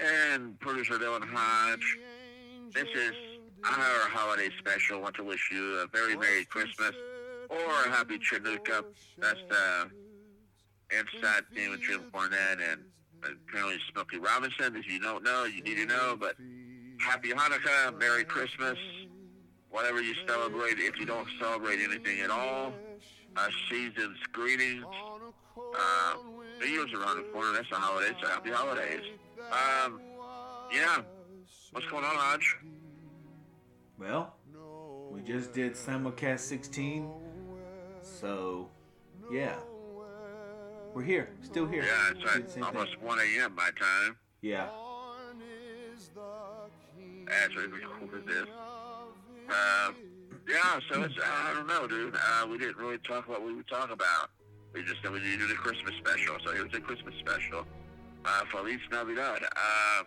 and producer Dylan Hodge. This is our holiday special. I want to wish you a very Merry Christmas or a Happy Chanukah. That's the inside theme with Jim Cornette and apparently Smokey Robinson. If you don't know, you need to know. But Happy Hanukkah, Merry Christmas, whatever you celebrate. If you don't celebrate anything at all, uh, season's greetings. Uh, New Year's around the corner. That's a holiday. So happy holidays. Um, yeah. What's going on, Hodge? Well, we just did simulcast 16, so yeah, we're here, still here. Yeah, it's like almost thing. 1 a.m. my time. Yeah. As we recorded this. Uh, yeah, so it's, I don't know, dude. Uh, we didn't really talk about what we would talk about. We just we needed to do the Christmas special, so here's the Christmas special. Uh, Feliz Navidad. Uh,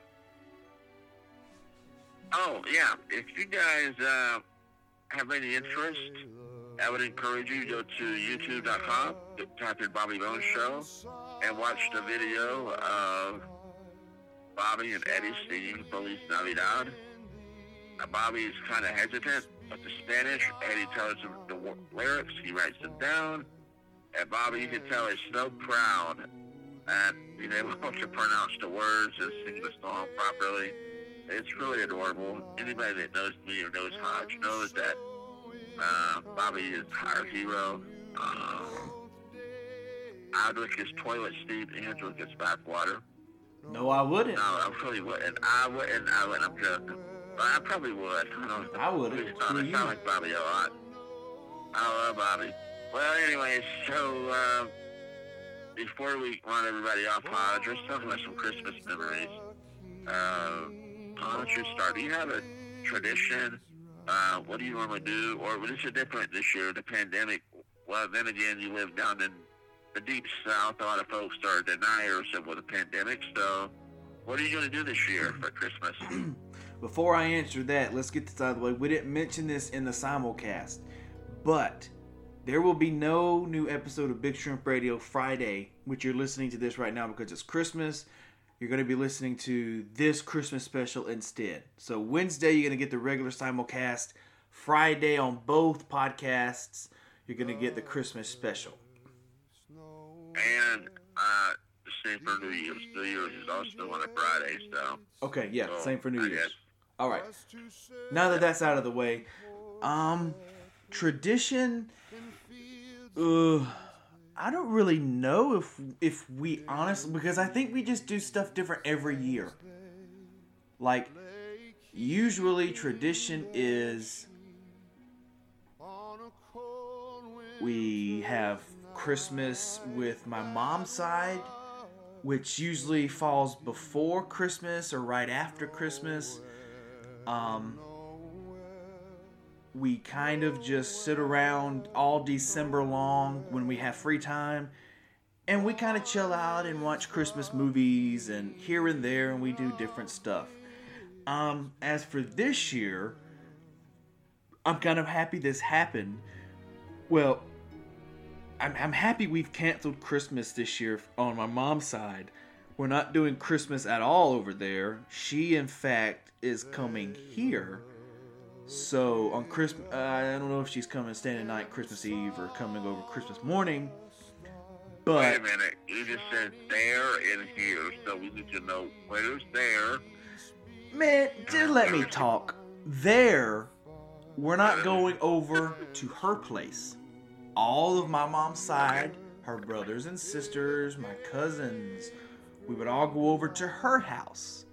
oh, yeah, if you guys uh, have any interest, I would encourage you to go to youtube.com, type in Bobby Bones Show, and watch the video of Bobby and Eddie singing Feliz Navidad. Now, Bobby is kind of hesitant, but the Spanish, Eddie tells him the lyrics, he writes them down, and Bobby, you can tell, he's so proud at being able to pronounce the words and sing the song properly. It's really adorable. Anybody that knows me or knows Hodge knows that uh, Bobby is our hero. Uh, I'd lick his toilet seat and drink his bathwater. No, I wouldn't. No, I really wouldn't. I wouldn't. I wouldn't. I'm joking. But I probably would. I, don't, I wouldn't. I like Bobby a lot. I love Bobby. Well, anyways, so uh, before we run everybody off, Hodge, let's talk about some Christmas memories. Uh, why start? Do you have a tradition? Uh, what do you normally do? Or this is different this year, the pandemic. Well, then again, you live down in the deep south. A lot of folks are deniers of the pandemic. So, what are you going to do this year for Christmas? Before I answer that, let's get this out of the way. We didn't mention this in the simulcast, but there will be no new episode of Big Shrimp Radio Friday, which you're listening to this right now because it's Christmas. You're going to be listening to this Christmas special instead. So Wednesday, you're going to get the regular simulcast. Friday on both podcasts, you're going to get the Christmas special. And uh, same for New Year's. New Year's is also on a Friday, so. Okay, yeah, so, same for New Year's. All right. Now that that's out of the way, um, tradition uh, I don't really know if if we honestly because I think we just do stuff different every year. Like usually tradition is we have Christmas with my mom's side, which usually falls before Christmas or right after Christmas. Um, we kind of just sit around all December long when we have free time and we kind of chill out and watch Christmas movies and here and there and we do different stuff. Um, as for this year, I'm kind of happy this happened. Well, I'm, I'm happy we've canceled Christmas this year on my mom's side. We're not doing Christmas at all over there. She, in fact, is coming here so on Christmas, uh, I don't know if she's coming staying night Christmas Eve or coming over Christmas morning. But wait a minute, you just said there and here, so we need to know where's there. Man, just let me talk. There, we're not going over to her place. All of my mom's side, her brothers and sisters, my cousins, we would all go over to her house.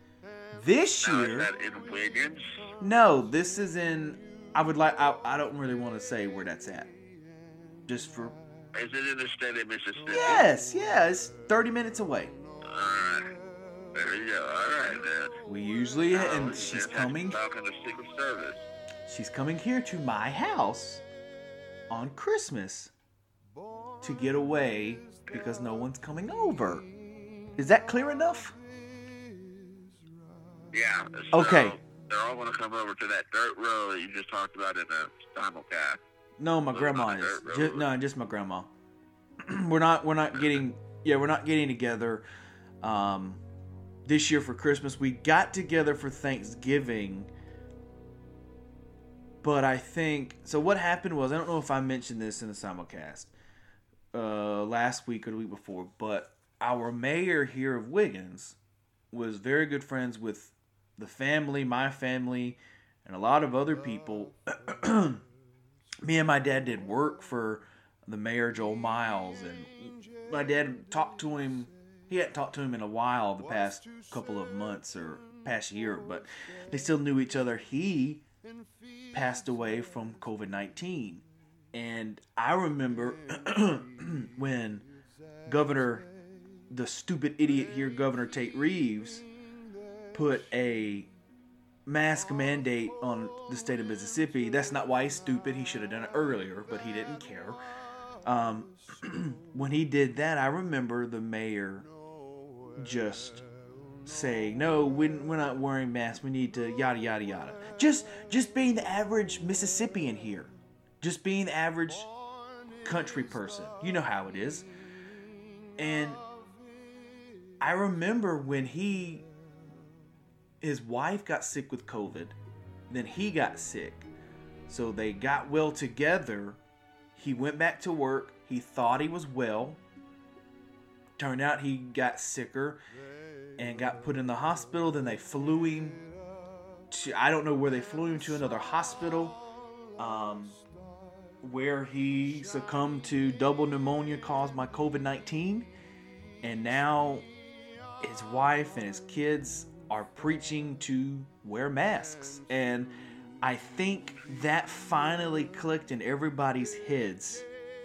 This year, in Wiggins? No, this is in. I would like. I, I don't really want to say where that's at. Just for. Is it in the state of Mississippi? Yes, yeah, it's thirty minutes away. All right. There you go. All right, then. We usually, oh, and she's coming. Talking to Secret Service. She's coming here to my house on Christmas to get away because no one's coming over. Is that clear enough? Yeah. So okay. They're all going to come over to that dirt road that you just talked about in the simulcast. No, my grandma is. Just, no, just my grandma. we're not. We're not getting. Yeah, we're not getting together. Um, this year for Christmas. We got together for Thanksgiving. But I think so. What happened was I don't know if I mentioned this in the simulcast uh, last week or the week before, but our mayor here of Wiggins was very good friends with the family, my family, and a lot of other people. Me and my dad did work for the mayor, Joel Miles, and my dad talked to him. He hadn't talked to him in a while the past couple of months or past year, but they still knew each other. He passed away from COVID 19. And I remember when Governor, the stupid idiot here, Governor Tate Reeves, put a mask mandate on the state of Mississippi. That's not why he's stupid. He should have done it earlier, but he didn't care. Um, when he did that, I remember the mayor just saying, "No, we're, we're not wearing masks. We need to yada yada yada." Just just being the average Mississippian here, just being the average country person. You know how it is. And I remember when he his wife got sick with COVID, then he got sick. So they got well together. He went back to work. He thought he was well. Turned out he got sicker and got put in the hospital. Then they flew him to, I don't know where they flew him to another hospital um, where he succumbed to double pneumonia caused by COVID 19. And now his wife and his kids are preaching to wear masks. And I think that finally clicked in everybody's heads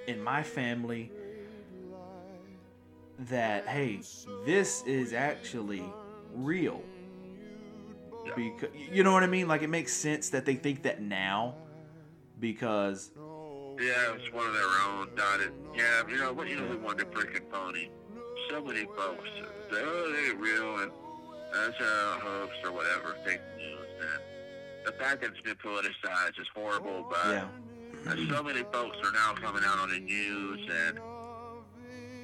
in my family that hey, this is actually real. Because you know what I mean? Like it makes sense that they think that now because Yeah, it's one of their own. Dotted. Yeah, you know what? You know who wanted freaking phony? So many folks. Oh, they're real, and that's a hoax or whatever, fake news. And the fact that it's been politicized is horrible, but yeah. so many folks are now coming out on the news, and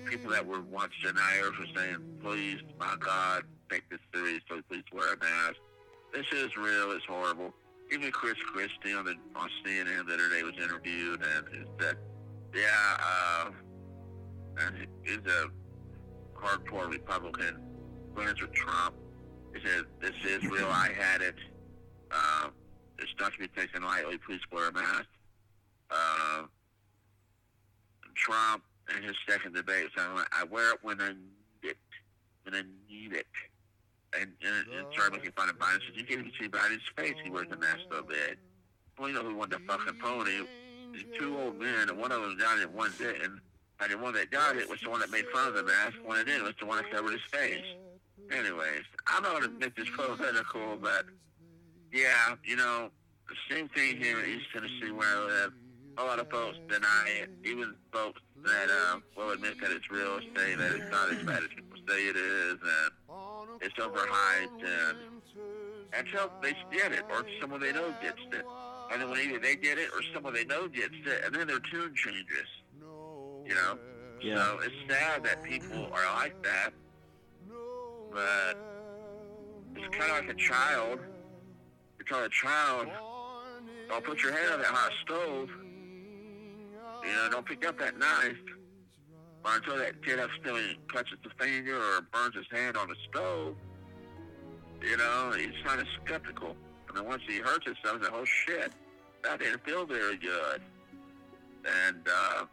people that were once deniers are saying, please, my God, take this seriously. please wear a mask. This is real, it's horrible. Even Chris Christie on, the, on CNN the other day was interviewed, and he said, yeah, uh, and he's a hardcore Republican, friends with Trump. He said, this is real, I had it. Uh, it's not to be taken lightly, please wear a mask. Uh, Trump in his second debate said, I wear it when I need it, when I need it. And, and, and started making fun of Biden. Said, you can't even see Biden's face. He wears a mask so bad. Well, you know who won the fucking pony? These two old men, and one of them got in one didn't. And the one that got it was the one that made fun of the mask. One that didn't was the one that covered his face. Anyways, I'm not going to make this is political, but yeah, you know, the same thing here in East Tennessee where I live. A lot of folks deny it. Even folks that uh, will admit that it's real say that it's not as bad as people say it is, and it's overhyped, and until they get it, or someone they know gets it. And then when either they get it or someone they know gets it, and then their tune changes. You know? Yeah. So it's sad that people are like that, but it's kind of like a child. You tell a child, don't put your hand on that hot stove. You know, don't pick up that knife. Or until that kid accidentally cuts his finger or burns his hand on the stove, you know, he's kind of skeptical. And then once he hurts himself, he's like, oh shit, that didn't feel very good. And, uh,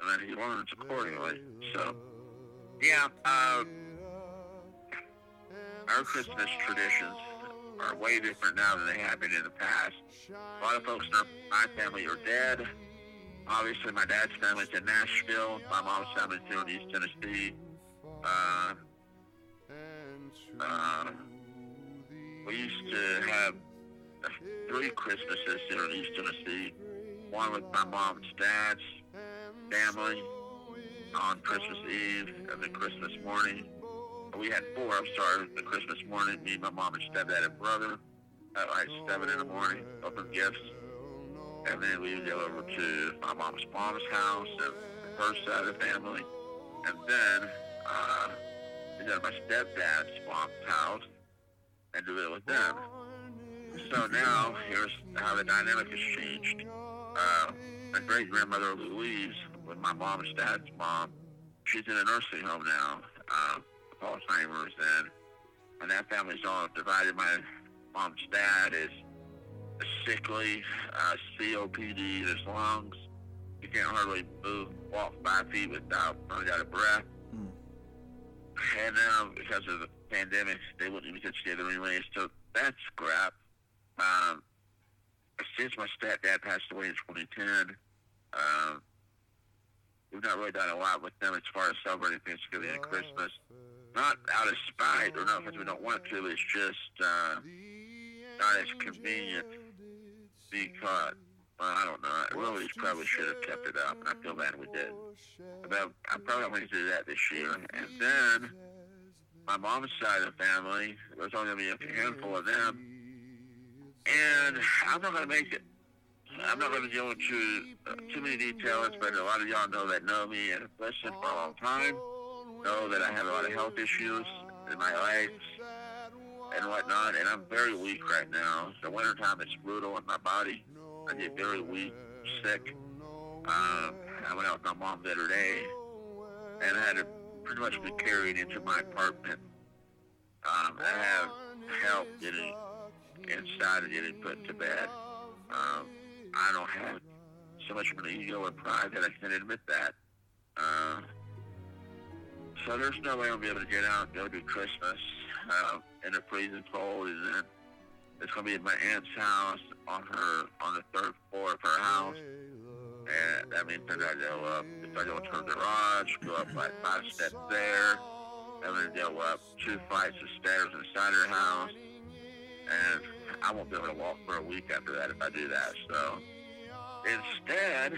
and then he learns accordingly. So, yeah, uh, our Christmas traditions are way different now than they have been in the past. A lot of folks in my family are dead. Obviously, my dad's family's in Nashville. My mom's family's here in East Tennessee. Uh, uh, we used to have three Christmases here in East Tennessee. One with my mom's dad's family on Christmas Eve and then Christmas morning. We had four, I'm sorry, the Christmas morning. Me, my mom, and stepdad and brother at like 7 in the morning, open gifts. And then we would go over to my mom's mom's house and her side of the family. And then uh, to go to my stepdad's mom's house and do it with them. So now, here's how the dynamic has changed. Uh, my great grandmother Louise, with my mom's dad's mom, she's in a nursing home now, uh, Alzheimer's, and and that family's all divided. My mom's dad is sickly, uh, COPD, his lungs. He can't hardly move, walk five feet without running out of breath. Mm. And now, because of the pandemic, they wouldn't even get together anyway. So that's crap. Um, since my stepdad passed away in 2010, um, we've not really done a lot with them as far as celebrating Thanksgiving and Christmas. Not out of spite or not because we don't want to. It's just uh, not as convenient because well, I don't know. I really probably should have kept it up, I feel bad we did. But I'm probably going to do that this year. And then my mom's side of the family, there's only going to be a handful of them, and I'm not going to make it. I'm not going to go into uh, too many details, but a lot of y'all know that know me and have listened for a long time know that I have a lot of health issues in my legs and whatnot, and I'm very weak right now. The wintertime is brutal in my body. I get very weak, sick. Um, I went out with my mom the other day, and I had to pretty much be carried into my apartment. Um, I have help getting inside and getting put to bed. Um, I don't have so much of an ego and pride that I can admit that. Uh, so there's no way I'll be able to get out and go do Christmas uh, in the freezing cold. And then it's going to be at my aunt's house on her on the third floor of her house. And that means that I go up, if I go to the garage, go up like five steps there, and then go up two flights of stairs inside her house. And I won't be able to walk for a week after that if I do that. So instead,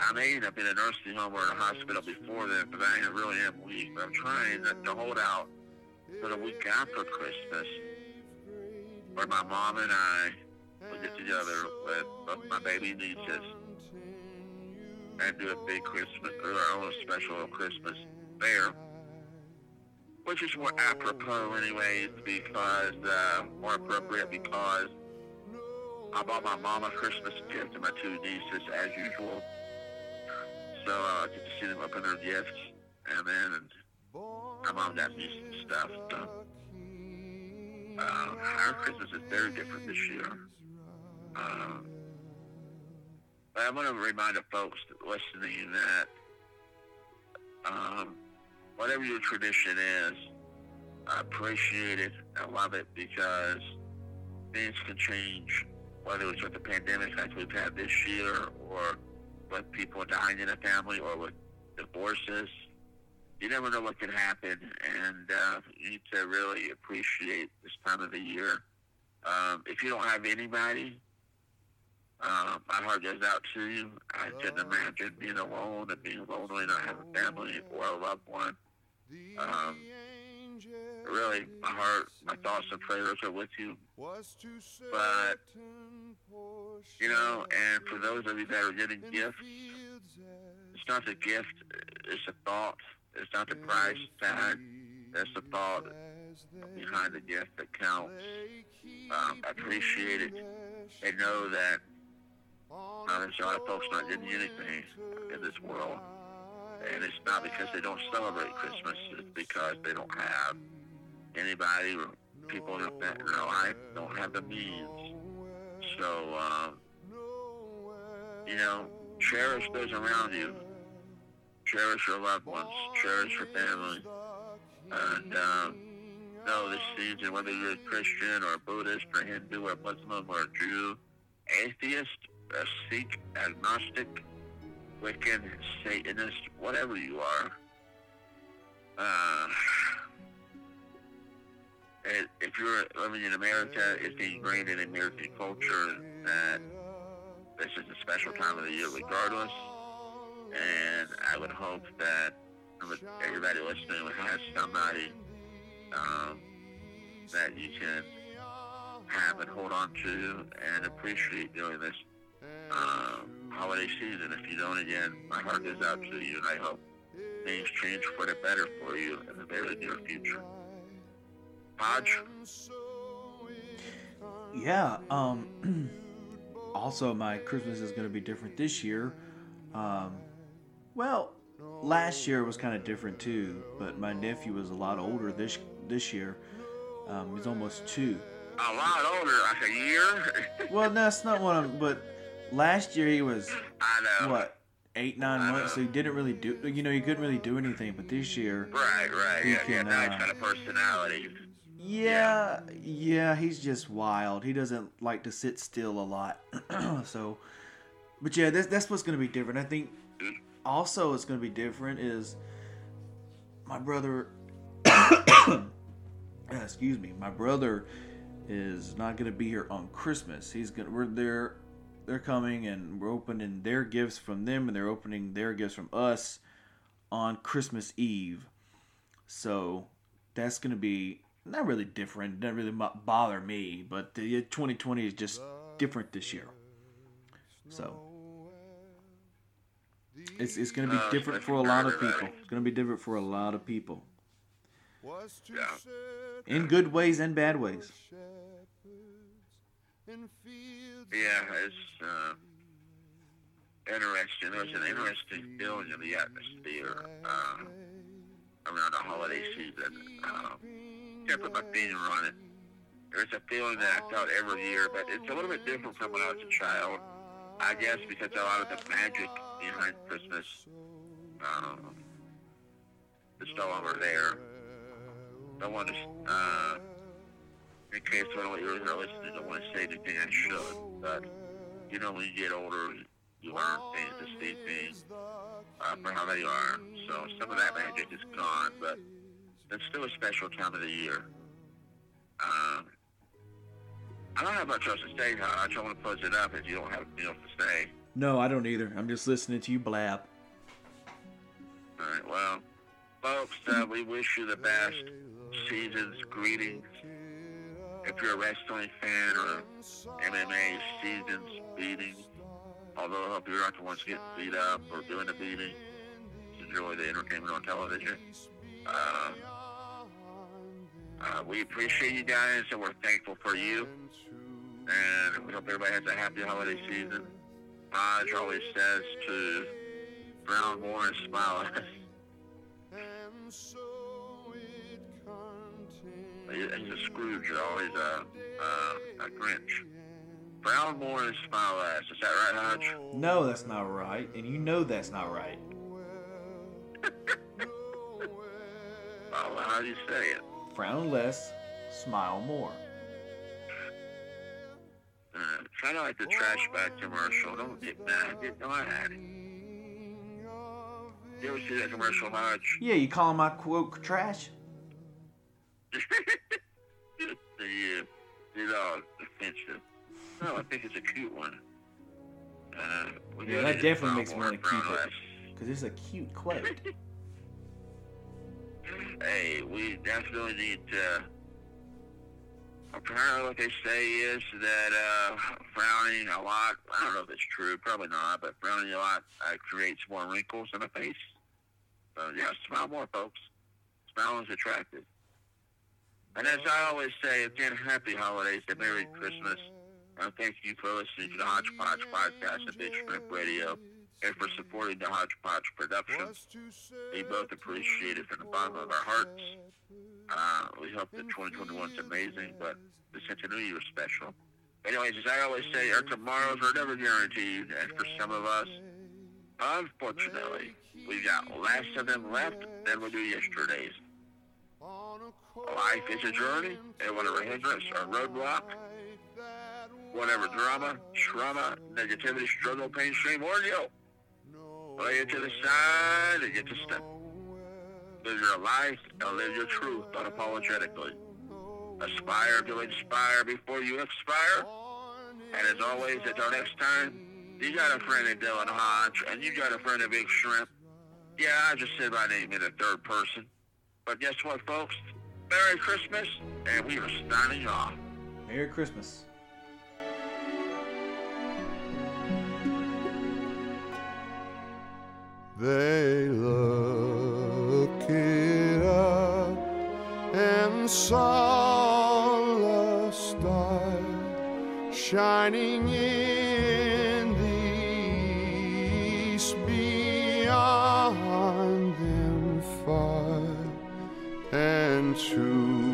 I may end up in a nursing home or in a hospital before then, but I really am weak. But I'm trying to hold out for the week after Christmas, where my mom and I will get together with my baby nieces and do a big Christmas, or our own special Christmas there, which is more apropos anyways, because, uh, more appropriate because I bought my mom a Christmas gift and my two nieces as usual. So uh, I get to see them open their gifts, and then my mom got me some stuff. So, uh, our Christmas is very different this year. Um, but I want to remind the folks listening that um, whatever your tradition is, I appreciate it. I love it because things can change, whether it's with the pandemic like we've had this year or with people dying in a family or with divorces. You never know what can happen, and uh, you need to really appreciate this time of the year. Um, if you don't have anybody, uh, my heart goes out to you. I couldn't imagine being alone and being lonely and not having a family or a loved one. Um, really, my heart, my thoughts and prayers are with you. But, you know, and for those of you that are getting gifts, it's not the gift, it's the thought. It's not the price tag. It's the thought behind the gift that counts. Um, I appreciate it. They know that uh, there's a lot of folks not getting anything in this world. And it's not because they don't celebrate Christmas. It's because they don't have anybody or people in their life don't have the means. So, um, you know, cherish those around you. Cherish your loved ones. Cherish your family. And um, know this season, whether you're a Christian or a Buddhist or Hindu or Muslim or Jew, atheist, a Sikh, agnostic, Wiccan, Satanist, whatever you are, uh, if you're living in America, it's ingrained in American culture that this is a special time of the year regardless. And I would hope that everybody listening has somebody um, that you can have and hold on to and appreciate during this um, holiday season. If you don't, again, my heart goes out to you, and I hope things change for the better for you in the very near future. Hodge? Yeah. Um. also, my Christmas is going to be different this year. Um. Well, last year was kind of different too, but my nephew was a lot older this this year. Um, he's almost two. A lot older, like a year. Well, that's not what I'm. But last year he was I know. what eight nine months, so he didn't really do. You know, he couldn't really do anything. But this year, Right, right. He Yeah, yeah. can, Now he's uh, got a personality. yeah, yeah, he's just wild. He doesn't like to sit still a lot. so, but yeah, that's that's what's gonna be different. I think also it's gonna be different is my brother. excuse me, my brother is not gonna be here on Christmas. He's gonna we're there. They're coming and we're opening their gifts from them, and they're opening their gifts from us on Christmas Eve. So that's gonna be not really different. Doesn't really bother me, but the year 2020 is just different this year. So it's it's gonna be Uh, different for a lot of people. It's gonna be different for a lot of people Yeah. in good ways and bad ways. Yeah, it's uh, interesting. There's an interesting feeling in the atmosphere uh, around the holiday season. Um, can't put my finger on it. There's a feeling that I felt every year, but it's a little bit different from when I was a child. I guess because a lot of the magic behind Christmas um, is no longer there. Don't want to, uh, in case of your listeners don't want to say anything I should, but you know when you get older, you learn things to see things uh, for how they are. So some of that magic is gone, but it's still a special time of the year. Um, I don't have much else to say. I want to close it up if you don't have anything else to say. No, I don't either. I'm just listening to you blab. All right, well, folks, uh, we wish you the best season's greetings. If you're a wrestling fan or MMA season's beating, although I hope you're not the ones getting beat up or doing the beating, enjoy the entertainment on television. Um, uh, we appreciate you guys and we're thankful for you. And we hope everybody has a happy holiday season. Hodge always says to Brown more and smile less. He's a Scrooge, always a, a, a Grinch. And smile less. Is that right, Hodge? No, that's not right, and you know that's not right. Well, how do you say it? Frown less, smile more. Uh, kind of like the trash bag commercial. Don't get mad. Get mad. You ever see that commercial, Hodge? Yeah, you calling my quote trash? The, uh, you know, offensive. No, I think it's a cute one. Uh, Yeah, that definitely makes me more wanna keep it. Because it's a cute quote. Hey, we definitely need to. Apparently, what they say is that uh, frowning a lot. I don't know if it's true, probably not, but frowning a lot uh, creates more wrinkles in the face. So, yeah, smile more, folks. Smile is attractive. And as I always say, again, happy holidays and Merry Christmas. And thank you for listening to the Hodgepodge Podcast and Big Shrimp Radio and for supporting the Hodgepodge Productions. We both appreciate it from the bottom of our hearts. Uh, we hope that 2021 is amazing, but the Centennial Year is special. Anyways, as I always say, our tomorrows are never guaranteed, and for some of us, unfortunately, we've got less of them left than we do yesterday's. Life is a journey, and whatever hindrance or roadblock, whatever drama, trauma, negativity, struggle, pain, shame, or guilt, lay it to the side and get to step. Live your life and live your truth unapologetically. Aspire to inspire before you expire. And as always, until next time, you got a friend in Dylan Hodge, and you got a friend in Big Shrimp. Yeah, I just said my name in the third person. But guess what, folks? Merry Christmas, and we are signing off. Merry Christmas. They love look it up and saw a star shining in and